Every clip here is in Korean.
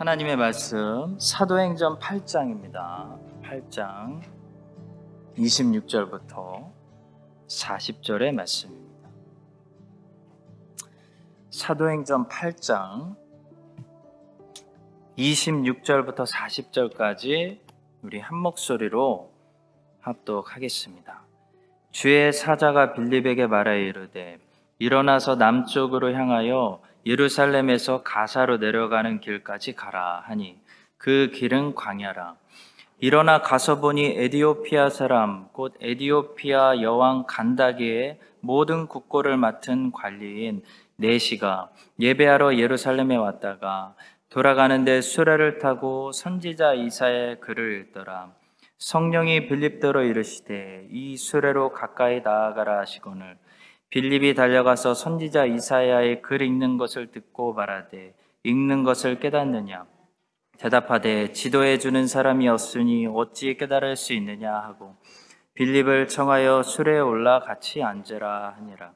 하나님의 말씀 사도행전 8장입니다. 8장 26절부터 40절의 말씀입니다. 사도행전 8장 26절부터 40절까지 우리 한 목소리로 합독하겠습니다. 주의 사자가 빌립에게 말하여 이르되 일어나서 남쪽으로 향하여 예루살렘에서 가사로 내려가는 길까지 가라 하니 그 길은 광야라. 일어나 가서 보니 에디오피아 사람 곧 에디오피아 여왕 간다기의 모든 국고를 맡은 관리인 네시가 예배하러 예루살렘에 왔다가 돌아가는데 수레를 타고 선지자 이사의 글을 읽더라. 성령이 빌립더러 이르시되 이 수레로 가까이 나아가라 하시거늘 빌립이 달려가서 선지자 이사야의 글 읽는 것을 듣고 말하되 읽는 것을 깨닫느냐? 대답하되 지도해 주는 사람이 없으니 어찌 깨달을 수 있느냐? 하고 빌립을 청하여 술에 올라 같이 앉으라 하니라.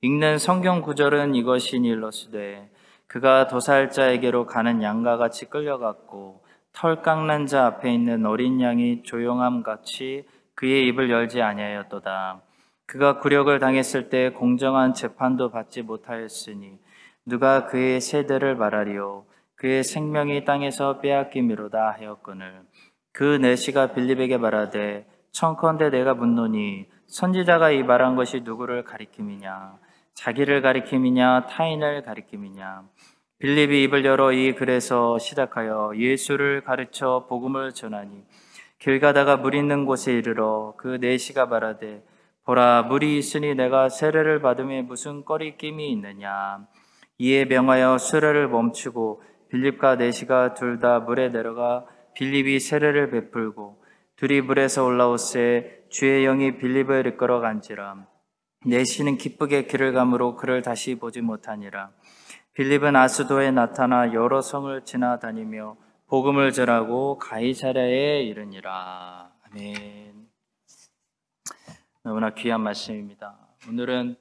읽는 성경 구절은 이것이 일러스되 그가 도살자에게로 가는 양과 같이 끌려갔고 털 깎는 자 앞에 있는 어린 양이 조용함 같이 그의 입을 열지 아니하였도다 그가 굴욕을 당했을 때 공정한 재판도 받지 못하였으니 누가 그의 세대를 말하리요? 그의 생명이 땅에서 빼앗김이로다 하였거늘. 그 내시가 빌립에게 말하되 청컨대 내가 묻노니 선지자가 이 말한 것이 누구를 가리킴이냐? 자기를 가리킴이냐? 타인을 가리킴이냐? 빌립이 입을 열어 이 글에서 시작하여 예수를 가르쳐 복음을 전하니 길 가다가 물 있는 곳에 이르러 그 내시가 말하되 보라 물이 있으니 내가 세례를 받음에 무슨 꺼리낌이 있느냐? 이에 명하여 수레를 멈추고 빌립과 내시가 둘 다 물에 내려가 빌립이 세례를 베풀고 둘이 물에서 올라오세 주의 영이 빌립을 이끌어 간지라. 내시는 기쁘게 길을 가므로 그를 다시 보지 못하니라. 빌립은 아스도에 나타나 여러 성을 지나다니며 복음을 전하고 가이사랴에 이르니라. 아멘. 너무나 귀한 말씀입니다. 오늘은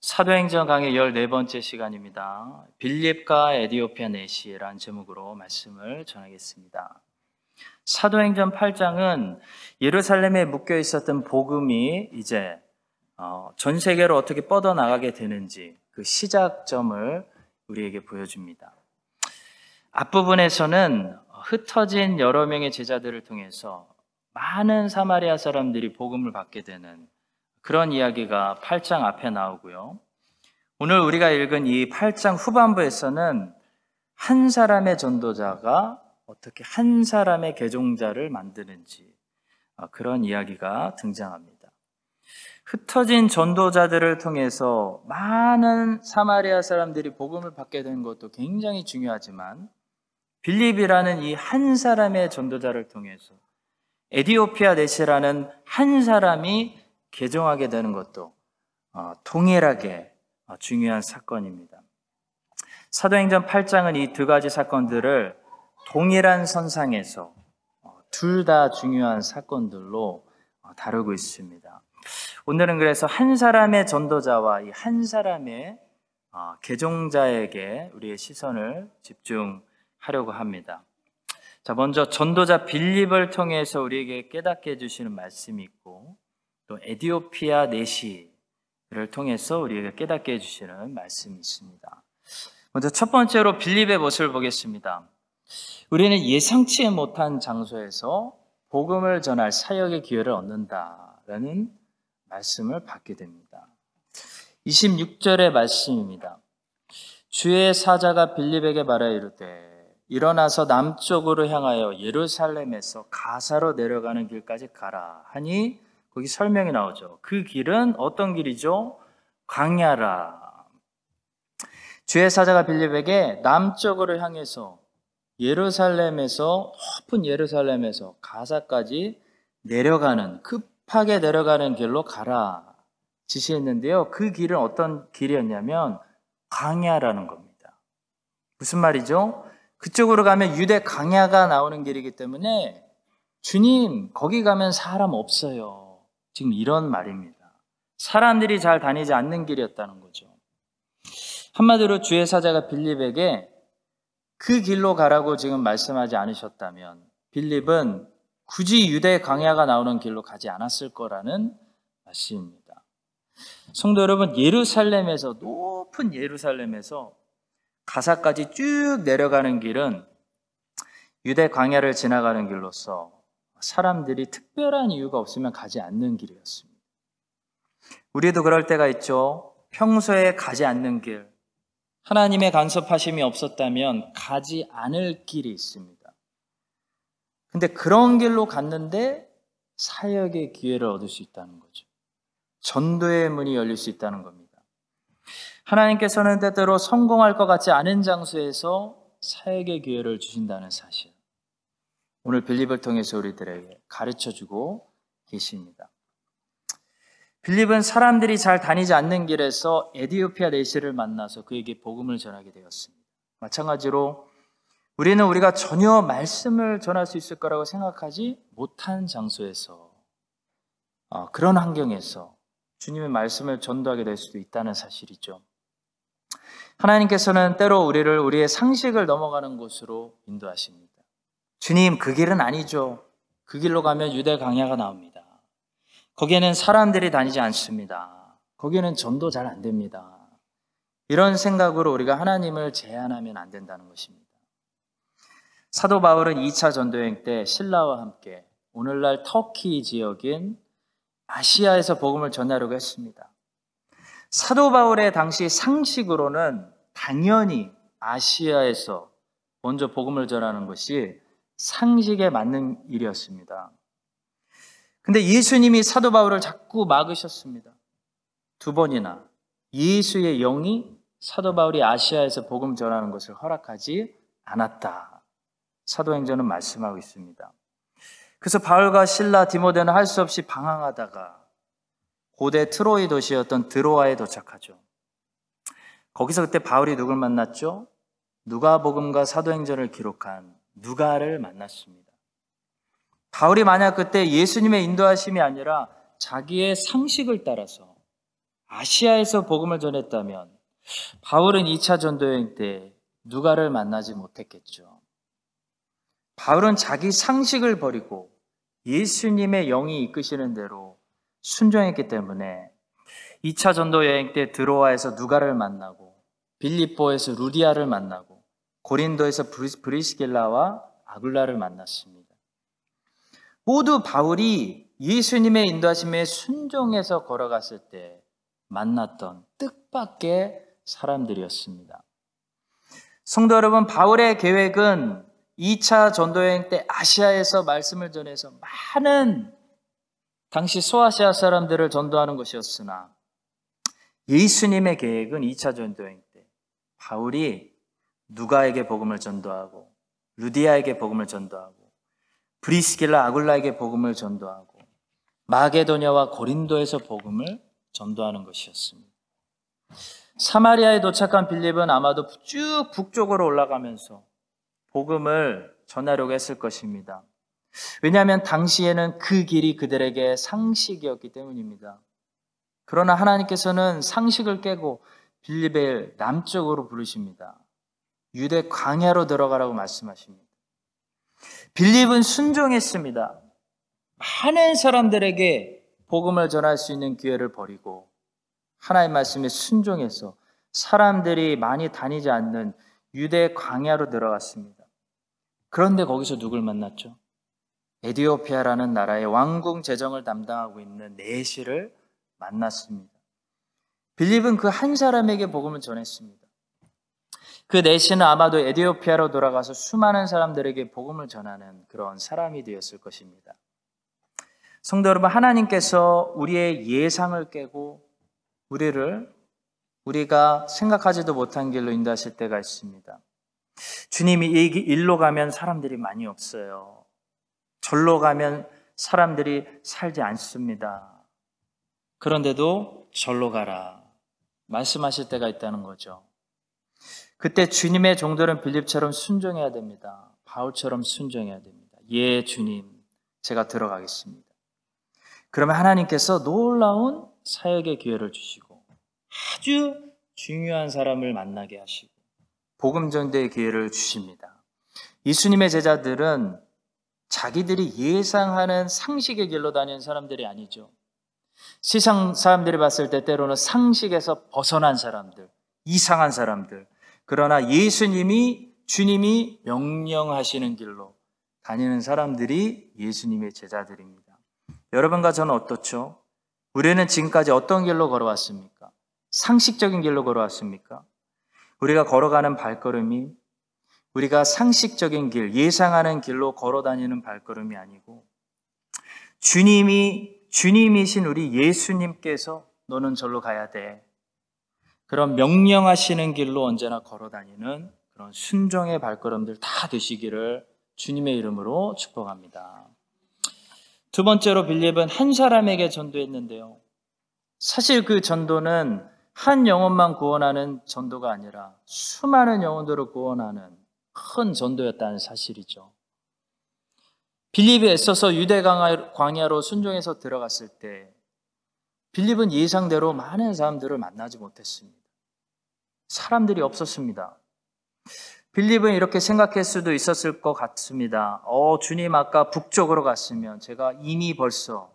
사도행전 강의 14번째 시간입니다. 빌립과 에디오피아 네시라는 제목으로 말씀을 전하겠습니다. 사도행전 8장은 예루살렘에 묶여 있었던 복음이 이제 어, 전 세계로 어떻게 뻗어나가게 되는지 그 시작점을 우리에게 보여줍니다. 앞부분에서는 흩어진 여러 명의 제자들을 통해서 많은 사마리아 사람들이 복음을 받게 되는 그런 이야기가 8장 앞에 나오고요. 오늘 우리가 읽은 이 8장 후반부에서는 한 사람의 전도자가 어떻게 한 사람의 개종자를 만드는지 어, 그런 이야기가 등장합니다. 흩어진 전도자들을 통해서 많은 사마리아 사람들이 복음을 받게 된 것도 굉장히 중요하지만 빌립이라는 이 한 사람의 전도자를 통해서 에디오피아 네시라는 한 사람이 개종하게 되는 것도 어, 동일하게 어, 중요한 사건입니다. 사도행전 8장은 이 두 가지 사건들을 동일한 선상에서 어, 둘다 중요한 사건들로 다루고 있습니다. 오늘은 그래서 한 사람의 전도자와 이 한 사람의 개종자에게 우리의 시선을 집중하려고 합니다. 자, 먼저 전도자 빌립을 통해서 우리에게 깨닫게 해주시는 말씀이 있고, 또 에디오피아 내시를 통해서 우리에게 깨닫게 해주시는 말씀이 있습니다. 먼저 첫 번째로 빌립의 모습을 보겠습니다. 우리는 예상치 못한 장소에서 복음을 전할 사역의 기회를 얻는다라는 말씀을 받게 됩니다. 26절의 말씀입니다. 주의 사자가 빌립에게 말하 이르되 일어나서 남쪽으로 향하여 예루살렘에서 가사로 내려가는 길까지 가라 하니 거기 설명이 나오죠. 그 길은 어떤 길이죠? 광야라. 주의 사자가 빌립에게 남쪽으로 향해서 예루살렘에서 높은 예루살렘에서 가사까지 내려가는 급하게 내려가는 길로 가라 지시했는데요. 그 길은 어떤 길이었냐면 광야라는 겁니다. 무슨 말이죠? 그쪽으로 가면 유대 광야가 나오는 길이기 때문에 주님 거기 가면 사람 없어요. 지금 이런 말입니다. 사람들이 잘 다니지 않는 길이었다는 거죠. 한마디로 주의 사자가 빌립에게 그 길로 가라고 지금 말씀하지 않으셨다면 빌립은 굳이 유대 광야가 나오는 길로 가지 않았을 거라는 말씀입니다. 성도 여러분, 예루살렘에서 높은 예루살렘에서 가사까지 쭉 내려가는 길은 유대 광야를 지나가는 길로서 사람들이 특별한 이유가 없으면 가지 않는 길이었습니다. 우리도 그럴 때가 있죠. 평소에 가지 않는 길, 하나님의 간섭하심이 없었다면 가지 않을 길이 있습니다. 근데 그런 길로 갔는데 사역의 기회를 얻을 수 있다는 거죠. 전도의 문이 열릴 수 있다는 겁니다. 하나님께서는 때때로 성공할 것 같지 않은 장소에서 사역의 기회를 주신다는 사실. 오늘 빌립을 통해서 우리들에게 가르쳐 주고 계십니다. 빌립은 사람들이 잘 다니지 않는 길에서 에디오피아 내시를 만나서 그에게 복음을 전하게 되었습니다. 마찬가지로 우리는 우리가 전혀 말씀을 전할 수 있을 거라고 생각하지 못한 장소에서 어, 그런 환경에서 주님의 말씀을 전도하게 될 수도 있다는 사실이죠. 하나님께서는 때로 우리를 우리의 상식을 넘어가는 곳으로 인도하십니다. 주님, 그 길은 아니죠. 그 길로 가면 유대 강야가 나옵니다. 거기에는 사람들이 다니지 않습니다. 거기에는 전도 잘 안 됩니다. 이런 생각으로 우리가 하나님을 제한하면 안 된다는 것입니다. 사도 바울은 2차 전도여행 때 신라와 함께 오늘날 터키 지역인 아시아에서 복음을 전하려고 했습니다. 사도 바울의 당시 상식으로는 당연히 아시아에서 먼저 복음을 전하는 것이 상식에 맞는 일이었습니다. 근데 예수님이 사도 바울을 자꾸 막으셨습니다. 두 번이나 예수의 영이 사도 바울이 아시아에서 복음 전하는 것을 허락하지 않았다. 사도행전은 말씀하고 있습니다. 그래서 바울과 신라 디모데는 할 수 없이 방황하다가 고대 트로이 도시였던 드로아에 도착하죠. 거기서 그때 바울이 누굴 만났죠? 누가복음과 사도행전을 기록한 누가를 만났습니다. 바울이 만약 그때 예수님의 인도하심이 아니라 자기의 상식을 따라서 아시아에서 복음을 전했다면 바울은 2차 전도여행 때 누가를 만나지 못했겠죠. 바울은 자기 상식을 버리고 예수님의 영이 이끄시는 대로 순종했기 때문에 2차 전도 여행 때 드로아에서 누가를 만나고 빌립보에서 루디아를 만나고 고린도에서 브리스길라와 아굴라를 만났습니다. 모두 바울이 예수님의 인도하심에 순종해서 걸어갔을 때 만났던 뜻밖의 사람들이었습니다. 성도 여러분, 바울의 계획은 2차 전도여행 때 아시아에서 말씀을 전해서 많은 당시 소아시아 사람들을 전도하는 것이었으나 예수님의 계획은 2차 전도여행 때 바울이 누가에게 복음을 전도하고 루디아에게 복음을 전도하고 브리스길라 아굴라에게 복음을 전도하고 마게도냐와 고린도에서 복음을 전도하는 것이었습니다. 사마리아에 도착한 빌립은 아마도 쭉 북쪽으로 올라가면서 복음을 전하려고 했을 것입니다. 왜냐하면 당시에는 그 길이 그들에게 상식이었기 때문입니다. 그러나 하나님께서는 상식을 깨고 빌립을 남쪽으로 부르십니다. 유대 광야로 들어가라고 말씀하십니다. 빌립은 순종했습니다. 많은 사람들에게 복음을 전할 수 있는 기회를 버리고 하나의 말씀에 순종해서 사람들이 많이 다니지 않는 유대 광야로 들어갔습니다. 그런데 거기서 누굴 만났죠? 에디오피아라는 나라의 왕궁 재정을 담당하고 있는 네시를 만났습니다. 빌립은 그 한 사람에게 복음을 전했습니다. 그 내시는 아마도 에디오피아로 돌아가서 수많은 사람들에게 복음을 전하는 그런 사람이 되었을 것입니다. 성도 여러분, 하나님께서 우리의 예상을 깨고 우리를 우리가 생각하지도 못한 길로 인도하실 때가 있습니다. 주님이 이 일로 가면 사람들이 많이 없어요. 절로 가면 사람들이 살지 않습니다. 그런데도 절로 가라. 말씀하실 때가 있다는 거죠. 그때 주님의 종들은 빌립처럼 순종해야 됩니다. 바울처럼 순종해야 됩니다. 예, 주님, 제가 들어가겠습니다. 그러면 하나님께서 놀라운 사역의 기회를 주시고 아주 중요한 사람을 만나게 하시고 복음 전도의 기회를 주십니다. 예수님의 제자들은 자기들이 예상하는 상식의 길로 다니는 사람들이 아니죠. 세상 사람들이 봤을 때 때로는 상식에서 벗어난 사람들, 이상한 사람들. 그러나 예수님이, 주님이 명령하시는 길로 다니는 사람들이 예수님의 제자들입니다. 여러분과 저는 어떻죠? 우리는 지금까지 어떤 길로 걸어왔습니까? 상식적인 길로 걸어왔습니까? 우리가 걸어가는 발걸음이 우리가 상식적인 길, 예상하는 길로 걸어 다니는 발걸음이 아니고 주님이 주님이신 우리 예수님께서 너는 절로 가야 돼. 그런 명령하시는 길로 언제나 걸어 다니는 그런 순종의 발걸음들 다 되시기를 주님의 이름으로 축복합니다. 두 번째로 빌립은 한 사람에게 전도했는데요. 사실 그 전도는 한 영혼만 구원하는 전도가 아니라 수많은 영혼들을 구원하는 큰 전도였다는 사실이죠. 빌립이 애써서 유대 광야로 순종해서 들어갔을 때 빌립은 예상대로 많은 사람들을 만나지 못했습니다. 사람들이 없었습니다. 빌립은 이렇게 생각할 수도 있었을 것 같습니다. 어, 주님 아까 북쪽으로 갔으면 제가 이미 벌써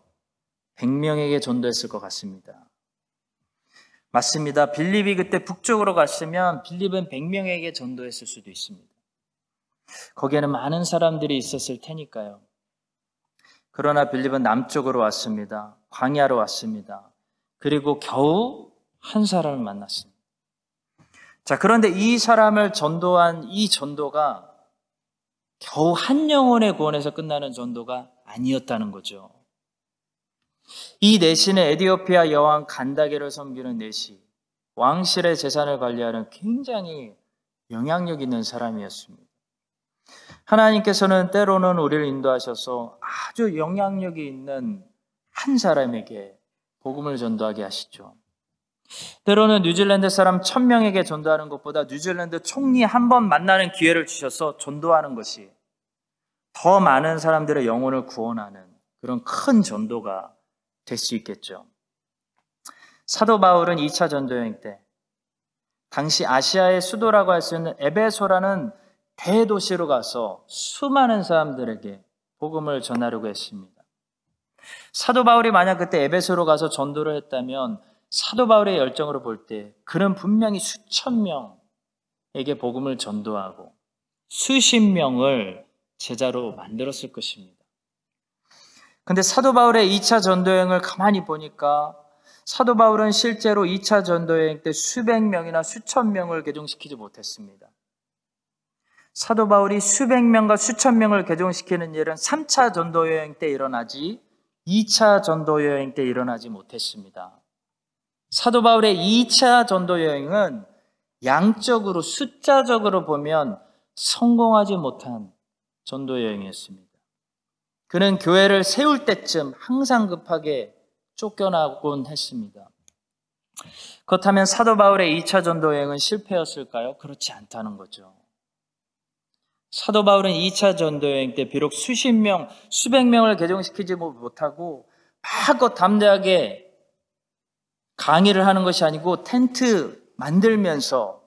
100명에게 전도했을 것 같습니다. 맞습니다. 빌립이 그때 북쪽으로 갔으면 빌립은 100명에게 전도했을 수도 있습니다. 거기에는 많은 사람들이 있었을 테니까요. 그러나 빌립은 남쪽으로 왔습니다. 광야로 왔습니다. 그리고 겨우 한 사람을 만났습니다. 자, 그런데 이 사람을 전도한 이 전도가 겨우 한 영혼의 구원에서 끝나는 전도가 아니었다는 거죠. 이 내시는 에디오피아 여왕 간다게를 섬기는 내시, 왕실의 재산을 관리하는 굉장히 영향력 있는 사람이었습니다. 하나님께서는 때로는 우리를 인도하셔서 아주 영향력이 있는 한 사람에게 복음을 전도하게 하시죠. 때로는 뉴질랜드 사람 천명에게 전도하는 것보다 뉴질랜드 총리 한 번 만나는 기회를 주셔서 전도하는 것이 더 많은 사람들의 영혼을 구원하는 그런 큰 전도가 될 수 있겠죠. 사도 바울은 2차 전도 여행 때 당시 아시아의 수도라고 할 수 있는 에베소라는 대도시로 가서 수많은 사람들에게 복음을 전하려고 했습니다. 사도 바울이 만약 그때 에베소로 가서 전도를 했다면 사도 바울의 열정으로 볼 때 그는 분명히 수천 명에게 복음을 전도하고 수십 명을 제자로 만들었을 것입니다. 근데 사도 바울의 2차 전도여행을 가만히 보니까 사도 바울은 실제로 2차 전도여행 때 수백 명이나 수천 명을 개종시키지 못했습니다. 사도 바울이 수백 명과 수천 명을 개종시키는 일은 3차 전도 여행 때 일어나지 2차 전도 여행 때 일어나지 못했습니다. 사도 바울의 2차 전도 여행은 양적으로 숫자적으로 보면 성공하지 못한 전도 여행이었습니다. 그는 교회를 세울 때쯤 항상 급하게 쫓겨나곤 했습니다. 그렇다면 사도 바울의 2차 전도 여행은 실패였을까요? 그렇지 않다는 거죠. 사도 바울은 2차 전도 여행 때 비록 수십 명, 수백 명을 개종시키지 못하고 마음껏 담대하게 강의를 하는 것이 아니고 텐트 만들면서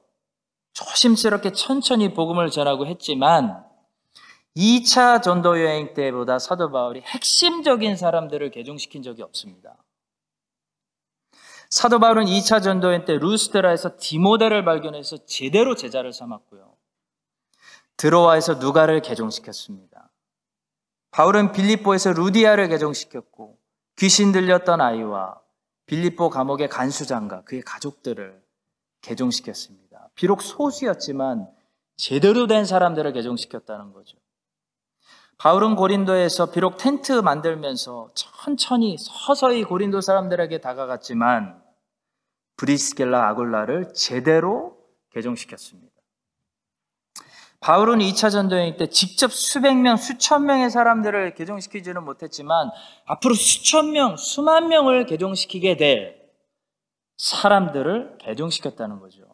조심스럽게 천천히 복음을 전하고 했지만 2차 전도 여행 때보다 사도 바울이 핵심적인 사람들을 개종시킨 적이 없습니다. 사도 바울은 2차 전도 여행 때 루스테라에서 디모데를 발견해서 제대로 제자를 삼았고요. 드로아에서 누가를 개종시켰습니다. 바울은 빌립보에서 루디아를 개종시켰고 귀신 들렸던 아이와 빌립보 감옥의 간수장과 그의 가족들을 개종시켰습니다. 비록 소수였지만 제대로 된 사람들을 개종시켰다는 거죠. 바울은 고린도에서 비록 텐트 만들면서 천천히 서서히 고린도 사람들에게 다가갔지만 브리스겔라 아굴라를 제대로 개종시켰습니다. 바울은 2차 전도여행 때 직접 수백 명, 수천 명의 사람들을 개종시키지는 못했지만 앞으로 수천 명, 수만 명을 개종시키게 될 사람들을 개종시켰다는 거죠.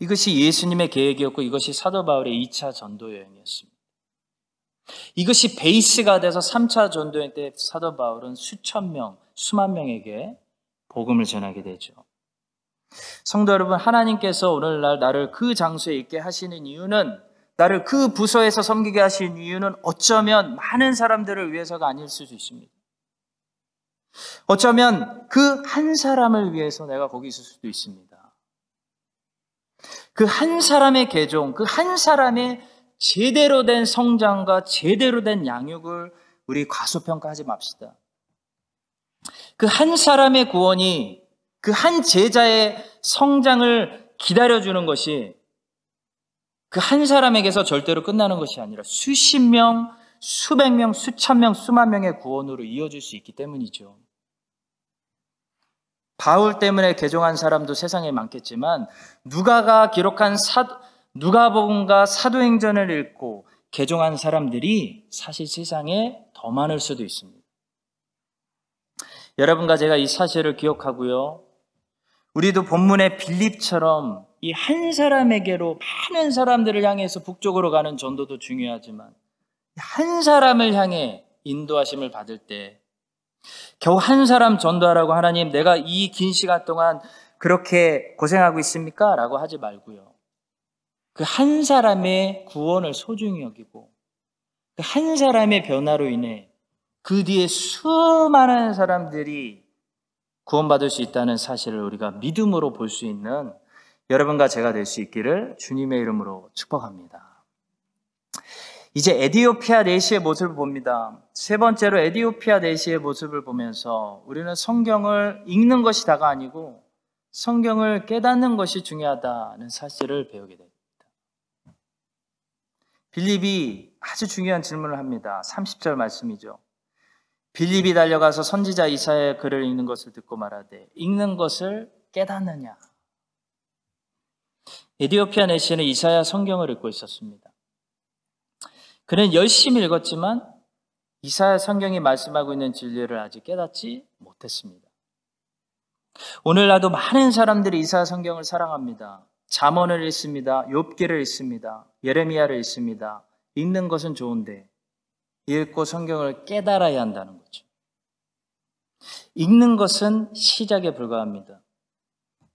이것이 예수님의 계획이었고 이것이 사도 바울의 2차 전도 여행이었습니다. 이것이 베이스가 돼서 3차 전도 여행 때 사도 바울은 수천 명, 수만 명에게 복음을 전하게 되죠. 성도 여러분, 하나님께서 오늘날 나를 그 장소에 있게 하시는 이유는 나를 그 부서에서 섬기게 하신 이유는 어쩌면 많은 사람들을 위해서가 아닐 수도 있습니다. 어쩌면 그 한 사람을 위해서 내가 거기 있을 수도 있습니다. 그 한 사람의 개종, 그 한 사람의 제대로 된 성장과 제대로 된 양육을 우리 과소평가하지 맙시다. 그 한 사람의 구원이 그 한 제자의 성장을 기다려주는 것이 그 한 사람에게서 절대로 끝나는 것이 아니라 수십 명, 수백 명, 수천 명, 수만 명의 구원으로 이어질 수 있기 때문이죠. 바울 때문에 개종한 사람도 세상에 많겠지만 누가가 기록한 사 누가복음과 사도행전을 읽고 개종한 사람들이 사실 세상에 더 많을 수도 있습니다. 여러분과 제가 이 사실을 기억하고요. 우리도 본문의 빌립처럼 이 한 사람에게로 많은 사람들을 향해서 북쪽으로 가는 전도도 중요하지만 한 사람을 향해 인도하심을 받을 때 겨우 한 사람 전도하라고 하나님 내가 이 긴 시간 동안 그렇게 고생하고 있습니까? 라고 하지 말고요. 그 한 사람의 구원을 소중히 여기고 그 한 사람의 변화로 인해 그 뒤에 수많은 사람들이 구원받을 수 있다는 사실을 우리가 믿음으로 볼 수 있는 여러분과 제가 될 수 있기를 주님의 이름으로 축복합니다. 이제 에디오피아 내시의 모습을 봅니다. 세 번째로 에디오피아 내시의 모습을 보면서 우리는 성경을 읽는 것이 다가 아니고 성경을 깨닫는 것이 중요하다는 사실을 배우게 됩니다. 빌립이 아주 중요한 질문을 합니다. 30절 말씀이죠. 빌립이 달려가서 선지자 이사의 글을 읽는 것을 듣고 말하되 읽는 것을 깨닫느냐. 에디오피아 내시는 이사야 성경을 읽고 있었습니다. 그는 열심히 읽었지만 이사야 성경이 말씀하고 있는 진리를 아직 깨닫지 못했습니다. 오늘날도 많은 사람들이 이사야 성경을 사랑합니다. 잠언을 읽습니다. 욥기를 읽습니다. 예레미야를 읽습니다. 읽는 것은 좋은데 읽고 성경을 깨달아야 한다는 거죠. 읽는 것은 시작에 불과합니다.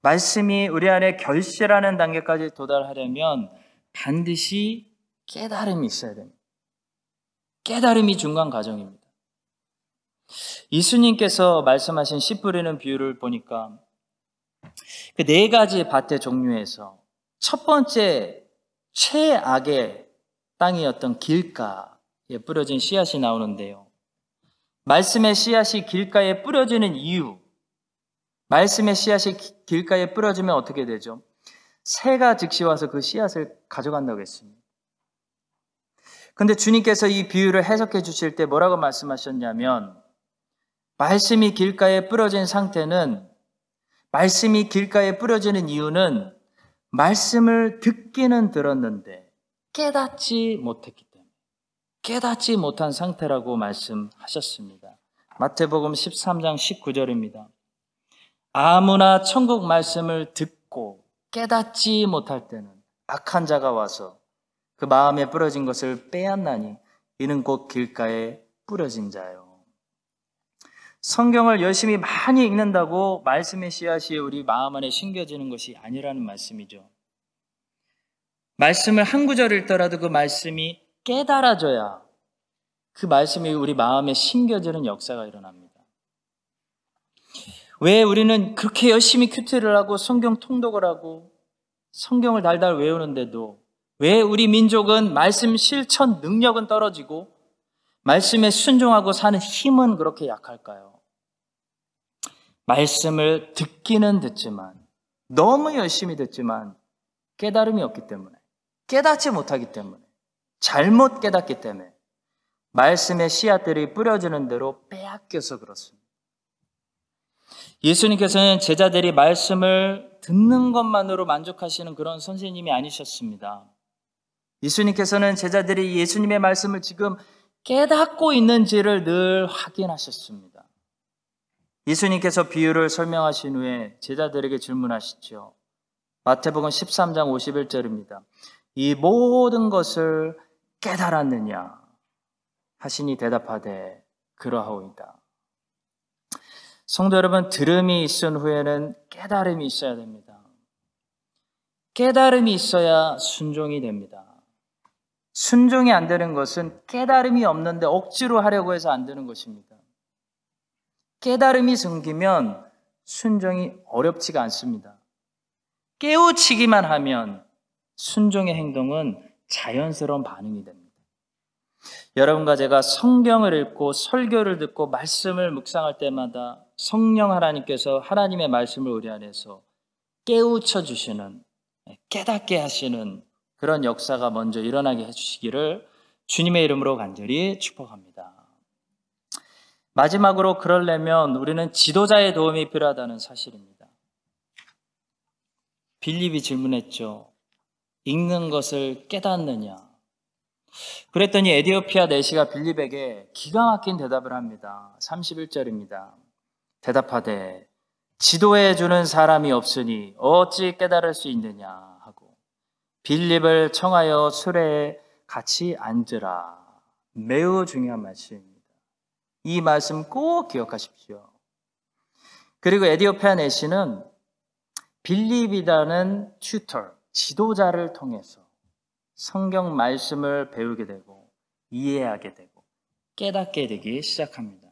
말씀이 우리 안에 결실하는 단계까지 도달하려면 반드시 깨달음이 있어야 됩니다. 깨달음이 중간 과정입니다. 이수님께서 말씀하신 씨 뿌리는 비유를 보니까 그 네 가지 밭의 종류에서 첫 번째 최악의 땅이었던 길가 에 뿌려진 씨앗이 나오는데요. 말씀의 씨앗이 길가에 뿌려지는 이유, 말씀의 씨앗이 길가에 뿌려지면 어떻게 되죠? 새가 즉시 와서 그 씨앗을 가져간다고 했습니다. 근데 주님께서 이 비유를 해석해 주실 때 뭐라고 말씀하셨냐면, 말씀이 길가에 뿌려진 상태는, 말씀이 길가에 뿌려지는 이유는, 말씀을 듣기는 들었는데, 깨닫지 못했기 깨닫지 못한 상태라고 말씀하셨습니다. 마태복음 13장 19절입니다. 아무나 천국 말씀을 듣고 깨닫지 못할 때는 악한 자가 와서 그 마음에 뿌려진 것을 빼앗나니 이는 곧 길가에 뿌려진 자요. 성경을 열심히 많이 읽는다고 말씀의 씨앗이 우리 마음 안에 심겨지는 것이 아니라는 말씀이죠. 말씀을 한 구절 읽더라도 그 말씀이 깨달아져야 그 말씀이 우리 마음에 심겨지는 역사가 일어납니다. 왜 우리는 그렇게 열심히 큐티를 하고 성경 통독을 하고 성경을 달달 외우는데도 왜 우리 민족은 말씀 실천 능력은 떨어지고 말씀에 순종하고 사는 힘은 그렇게 약할까요? 말씀을 듣기는 듣지만 너무 열심히 듣지만 깨달음이 없기 때문에 깨닫지 못하기 때문에 잘못 깨닫기 때문에 말씀의 씨앗들이 뿌려지는 대로 빼앗겨서 그렇습니다. 예수님께서는 제자들이 말씀을 듣는 것만으로 만족하시는 그런 선생님이 아니셨습니다. 예수님께서는 제자들이 예수님의 말씀을 지금 깨닫고 있는지를 늘 확인하셨습니다. 예수님께서 비유를 설명하신 후에 제자들에게 질문하시죠. 마태복음 13장 51절입니다. 이 모든 것을 깨달았느냐? 하시니 대답하되 그러하오이다. 성도 여러분, 들음이 있은 후에는 깨달음이 있어야 됩니다. 깨달음이 있어야 순종이 됩니다. 순종이 안 되는 것은 깨달음이 없는데 억지로 하려고 해서 안 되는 것입니다. 깨달음이 생기면 순종이 어렵지가 않습니다. 깨우치기만 하면 순종의 행동은 자연스러운 반응이 됩니다. 여러분과 제가 성경을 읽고 설교를 듣고 말씀을 묵상할 때마다 성령 하나님께서 하나님의 말씀을 우리 안에서 깨우쳐 주시는 깨닫게 하시는 그런 역사가 먼저 일어나게 해주시기를 주님의 이름으로 간절히 축복합니다. 마지막으로 그러려면 우리는 지도자의 도움이 필요하다는 사실입니다. 빌립이 질문했죠. 읽는 것을 깨닫느냐? 그랬더니 에디오피아 내시가 빌립에게 기가 막힌 대답을 합니다. 31절입니다. 대답하되 지도해 주는 사람이 없으니 어찌 깨달을 수 있느냐 하고 빌립을 청하여 술에 같이 앉으라. 매우 중요한 말씀입니다. 이 말씀 꼭 기억하십시오. 그리고 에디오피아 내시는 빌립이라는 튜터, 지도자를 통해서 성경 말씀을 배우게 되고 이해하게 되고 깨닫게 되기 시작합니다.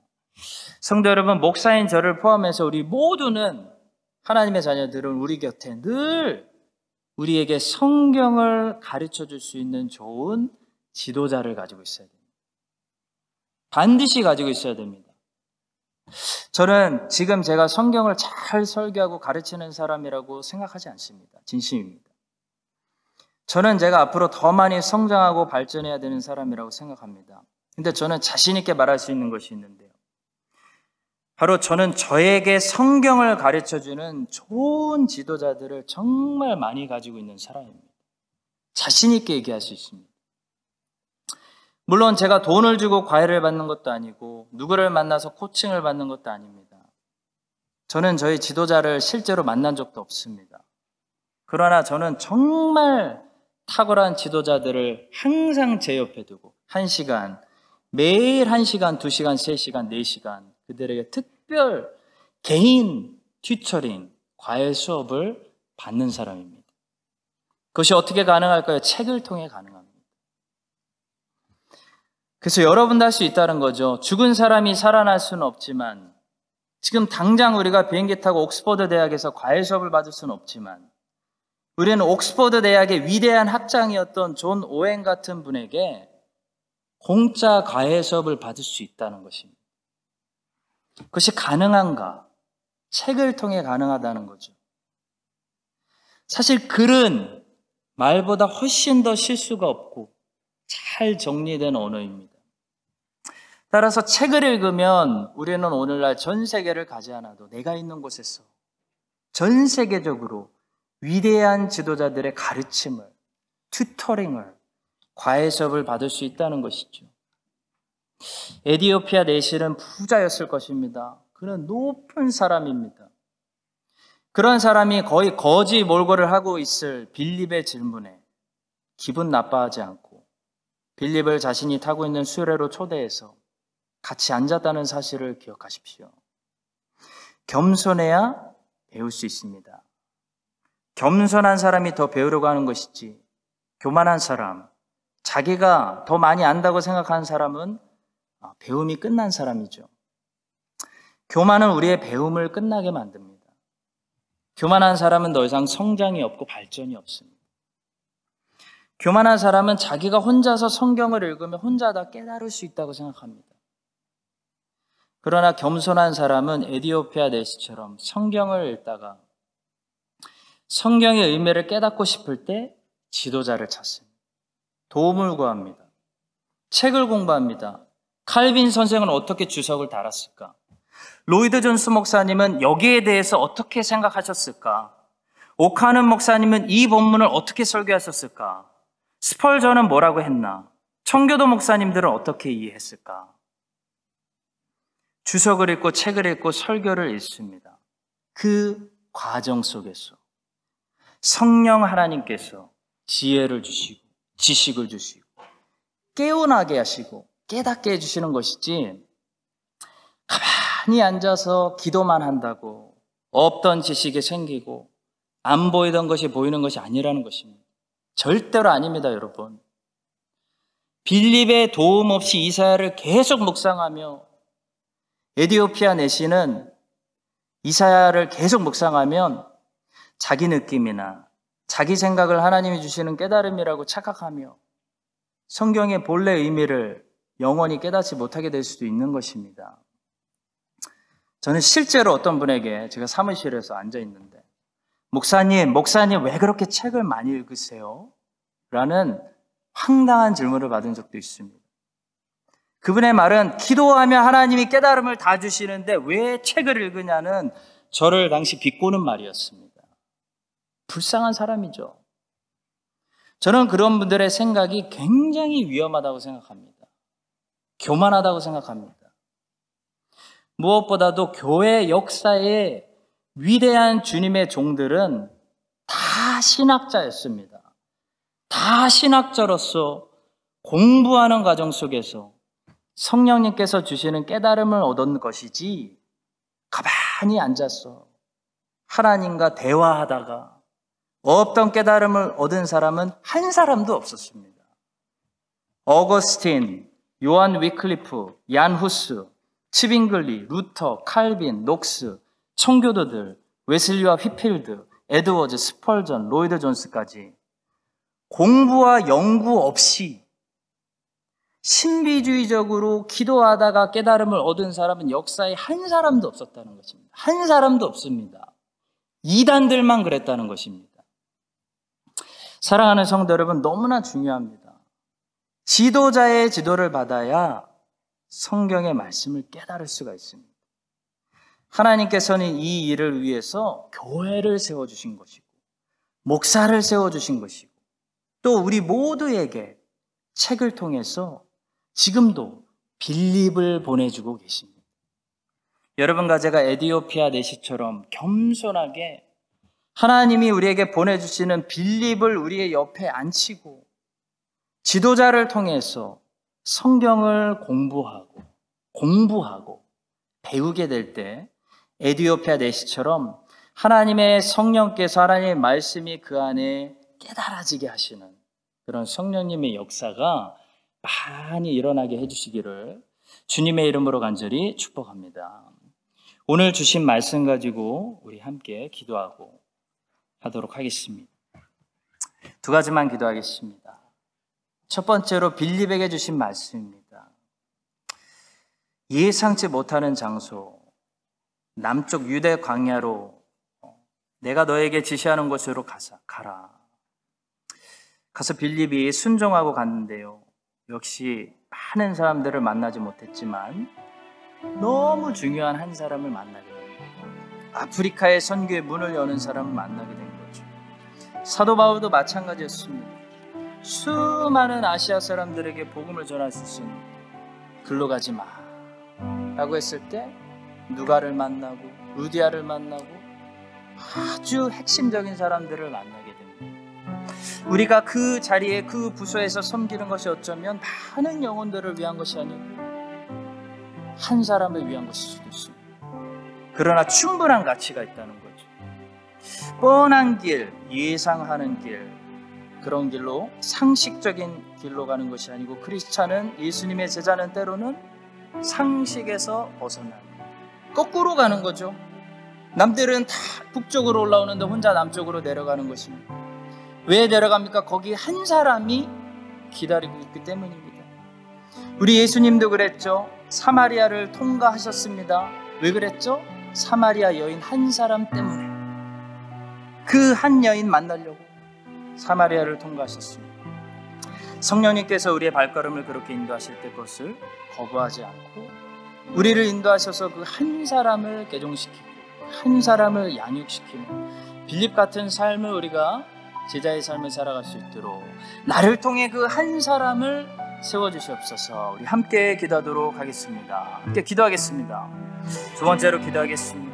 성도 여러분, 목사인 저를 포함해서 우리 모두는 하나님의 자녀들은 우리 곁에 늘 우리에게 성경을 가르쳐 줄 수 있는 좋은 지도자를 가지고 있어야 됩니다. 반드시 가지고 있어야 됩니다. 저는 지금 제가 성경을 잘 설교하고 가르치는 사람이라고 생각하지 않습니다. 진심입니다. 저는 제가 앞으로 더 많이 성장하고 발전해야 되는 사람이라고 생각합니다. 근데 저는 자신있게 말할 수 있는 것이 있는데요. 바로 저는 저에게 성경을 가르쳐 주는 좋은 지도자들을 정말 많이 가지고 있는 사람입니다. 자신있게 얘기할 수 있습니다. 물론 제가 돈을 주고 과외를 받는 것도 아니고 누구를 만나서 코칭을 받는 것도 아닙니다. 저는 저희 지도자를 실제로 만난 적도 없습니다. 그러나 저는 정말 탁월한 지도자들을 항상 제 옆에 두고 한 시간, 매일 한 시간, 두 시간, 세 시간, 네 시간 그들에게 특별 개인 튜처링, 과외 수업을 받는 사람입니다. 그것이 어떻게 가능할까요? 책을 통해 가능합니다. 그래서 여러분도 할 수 있다는 거죠. 죽은 사람이 살아날 수는 없지만 지금 당장 우리가 비행기 타고 옥스퍼드 대학에서 과외 수업을 받을 수는 없지만 우리는 옥스퍼드 대학의 위대한 학장이었던 존 오웬 같은 분에게 공짜 과외 수업을 받을 수 있다는 것입니다. 그것이 가능한가? 책을 통해 가능하다는 거죠. 사실 글은 말보다 훨씬 더 실수가 없고 잘 정리된 언어입니다. 따라서 책을 읽으면 우리는 오늘날 전 세계를 가지 않아도 내가 있는 곳에서 전 세계적으로 위대한 지도자들의 가르침을, 튜터링을, 과외 수업을 받을 수 있다는 것이죠. 에디오피아 내실은 부자였을 것입니다. 그는 높은 사람입니다. 그런 사람이 거의 거지 몰골을 하고 있을 빌립의 질문에 기분 나빠하지 않고 빌립을 자신이 타고 있는 수레로 초대해서 같이 앉았다는 사실을 기억하십시오. 겸손해야 배울 수 있습니다. 겸손한 사람이 더 배우려고 하는 것이지, 교만한 사람, 자기가 더 많이 안다고 생각하는 사람은 아, 배움이 끝난 사람이죠. 교만은 우리의 배움을 끝나게 만듭니다. 교만한 사람은 더 이상 성장이 없고 발전이 없습니다. 교만한 사람은 자기가 혼자서 성경을 읽으면 혼자 다 깨달을 수 있다고 생각합니다. 그러나 겸손한 사람은 에디오피아 네스처럼 성경을 읽다가 성경의 의미를 깨닫고 싶을 때 지도자를 찾습니다. 도움을 구합니다. 책을 공부합니다. 칼빈 선생은 어떻게 주석을 달았을까? 로이드 존스 목사님은 여기에 대해서 어떻게 생각하셨을까? 오카는 목사님은 이 본문을 어떻게 설교하셨을까? 스펄전은 뭐라고 했나? 청교도 목사님들은 어떻게 이해했을까? 주석을 읽고 책을 읽고 설교를 읽습니다. 그 과정 속에서 성령 하나님께서 지혜를 주시고 지식을 주시고 깨어나게 하시고 깨닫게 해주시는 것이지 가만히 앉아서 기도만 한다고 없던 지식이 생기고 안 보이던 것이 보이는 것이 아니라는 것입니다. 절대로 아닙니다, 여러분. 빌립의 도움 없이 이사야를 계속 묵상하며 에디오피아 내시는 이사야를 계속 묵상하면 자기 느낌이나 자기 생각을 하나님이 주시는 깨달음이라고 착각하며 성경의 본래 의미를 영원히 깨닫지 못하게 될 수도 있는 것입니다. 저는 실제로 어떤 분에게 제가 사무실에서 앉아 있는데, 목사님, 목사님 왜 그렇게 책을 많이 읽으세요? 라는 황당한 질문을 받은 적도 있습니다. 그분의 말은 기도하며 하나님이 깨달음을 다 주시는데 왜 책을 읽으냐는 저를 당시 비꼬는 말이었습니다. 불쌍한 사람이죠. 저는 그런 분들의 생각이 굉장히 위험하다고 생각합니다. 교만하다고 생각합니다. 무엇보다도 교회 역사에 위대한 주님의 종들은 다 신학자였습니다. 다 신학자로서 공부하는 과정 속에서 성령님께서 주시는 깨달음을 얻은 것이지 가만히 앉아서 하나님과 대화하다가 없던 깨달음을 얻은 사람은 한 사람도 없었습니다. 어거스틴, 요한 위클리프, 얀 후스, 츠빙글리, 루터, 칼빈, 녹스, 청교도들, 웨슬리와 휘필드, 에드워즈, 스펄전, 로이드 존스까지 공부와 연구 없이 신비주의적으로 기도하다가 깨달음을 얻은 사람은 역사에 한 사람도 없었다는 것입니다. 한 사람도 없습니다. 이단들만 그랬다는 것입니다. 사랑하는 성도 여러분, 너무나 중요합니다. 지도자의 지도를 받아야 성경의 말씀을 깨달을 수가 있습니다. 하나님께서는 이 일을 위해서 교회를 세워주신 것이고, 목사를 세워주신 것이고, 또 우리 모두에게 책을 통해서 지금도 빌립을 보내주고 계십니다. 여러분과 제가 에디오피아 내시처럼 겸손하게 하나님이 우리에게 보내주시는 빌립을 우리의 옆에 앉히고 지도자를 통해서 성경을 공부하고 공부하고 배우게 될 때 에디오피아 내시처럼 하나님의 성령께서 하나님의 말씀이 그 안에 깨달아지게 하시는 그런 성령님의 역사가 많이 일어나게 해주시기를 주님의 이름으로 간절히 축복합니다. 오늘 주신 말씀 가지고 우리 함께 기도하고 하도록 하겠습니다. 두 가지만 기도하겠습니다. 첫 번째로 빌립에게 주신 말씀입니다. 예상치 못하는 장소, 남쪽 유대 광야로 내가 너에게 지시하는 곳으로 가서 가라. 가서 빌립이 순종하고 갔는데요. 역시 많은 사람들을 만나지 못했지만 너무 중요한 한 사람을 만나게 됩니다. 아프리카의 선교의 문을 여는 사람을 만나게 된 거죠. 사도 바울도 마찬가지였습니다. 수많은 아시아 사람들에게 복음을 전할 수 있습니다. 글로 가지 마. 라고 했을 때 누가를 만나고 루디아를 만나고 아주 핵심적인 사람들을 만나게 됩니다. 우리가 그 자리에 그 부서에서 섬기는 것이 어쩌면 많은 영혼들을 위한 것이 아니고 한 사람을 위한 것일 수도 있습니다. 그러나 충분한 가치가 있다는 거죠. 뻔한 길, 예상하는 길, 그런 길로 상식적인 길로 가는 것이 아니고 크리스찬은 예수님의 제자는 때로는 상식에서 벗어나 거꾸로 가는 거죠. 남들은 다 북쪽으로 올라오는데 혼자 남쪽으로 내려가는 것입니다. 왜 내려갑니까? 거기 한 사람이 기다리고 있기 때문입니다. 우리 예수님도 그랬죠. 사마리아를 통과하셨습니다. 왜 그랬죠? 사마리아 여인 한 사람 때문에. 그 한 여인 만나려고 사마리아를 통과하셨습니다. 성령님께서 우리의 발걸음을 그렇게 인도하실 때 그것을 거부하지 않고 우리를 인도하셔서 그 한 사람을 개종시키고 한 사람을 양육시키는 빌립 같은 삶을 우리가 제자의 삶을 살아갈 수 있도록 나를 통해 그 한 사람을 세워주시옵소서 우리 함께 기도하도록 하겠습니다. 함께 기도하겠습니다. 두 번째로 기도하겠습니다.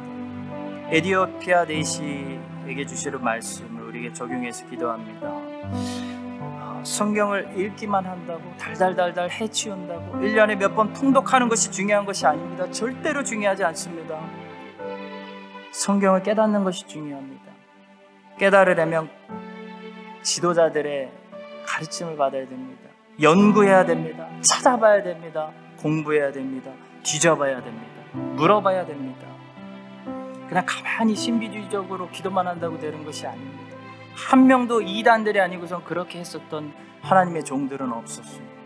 에디오피아 네시 에게 주시는 말씀을 우리에게 적용해서 기도합니다. 성경을 읽기만 한다고 달달달달 해치운다고 1년에 몇 번 통독하는 것이 중요한 것이 아닙니다. 절대로 중요하지 않습니다. 성경을 깨닫는 것이 중요합니다. 깨달으려면 지도자들의 가르침을 받아야 됩니다. 연구해야 됩니다. 찾아봐야 됩니다. 공부해야 됩니다. 뒤져봐야 됩니다. 물어봐야 됩니다. 그냥 가만히 신비주의적으로 기도만 한다고 되는 것이 아닙니다. 한 명도 이단들이 아니고선 그렇게 했었던 하나님의 종들은 없었습니다.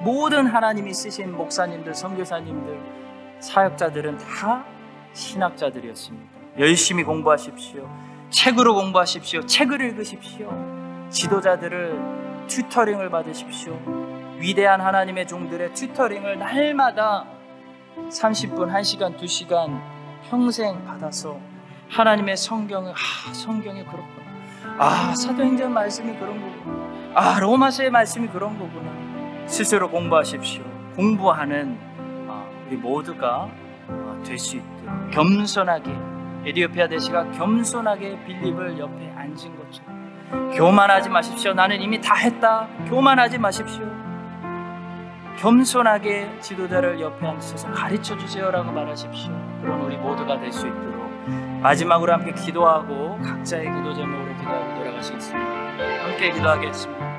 모든 하나님이 쓰신 목사님들, 선교사님들, 사역자들은 다 신학자들이었습니다. 열심히 공부하십시오. 책으로 공부하십시오. 책을 읽으십시오. 지도자들을 튜터링을 받으십시오. 위대한 하나님의 종들의 튜터링을 날마다 30분, 1시간, 2시간 평생 받아서 하나님의 성경을 아, 성경이 그렇구나. 아, 사도행전 말씀이 그런 거구나. 아, 로마서의 말씀이 그런 거구나. 스스로 공부하십시오. 공부하는 아, 우리 모두가 될 수 있도록 겸손하게 에디오피아 대시가 겸손하게 빌립을 옆에 앉은 것처럼 교만하지 마십시오. 나는 이미 다 했다. 교만하지 마십시오. 겸손하게 지도자를 옆에 앉으셔서 가르쳐 주세요라고 말하십시오. 그런 우리 모두가 될 수 있도록 마지막으로 함께 기도하고 각자의 기도 제목으로 기도하고 돌아가시겠습니다. 함께 기도하겠습니다.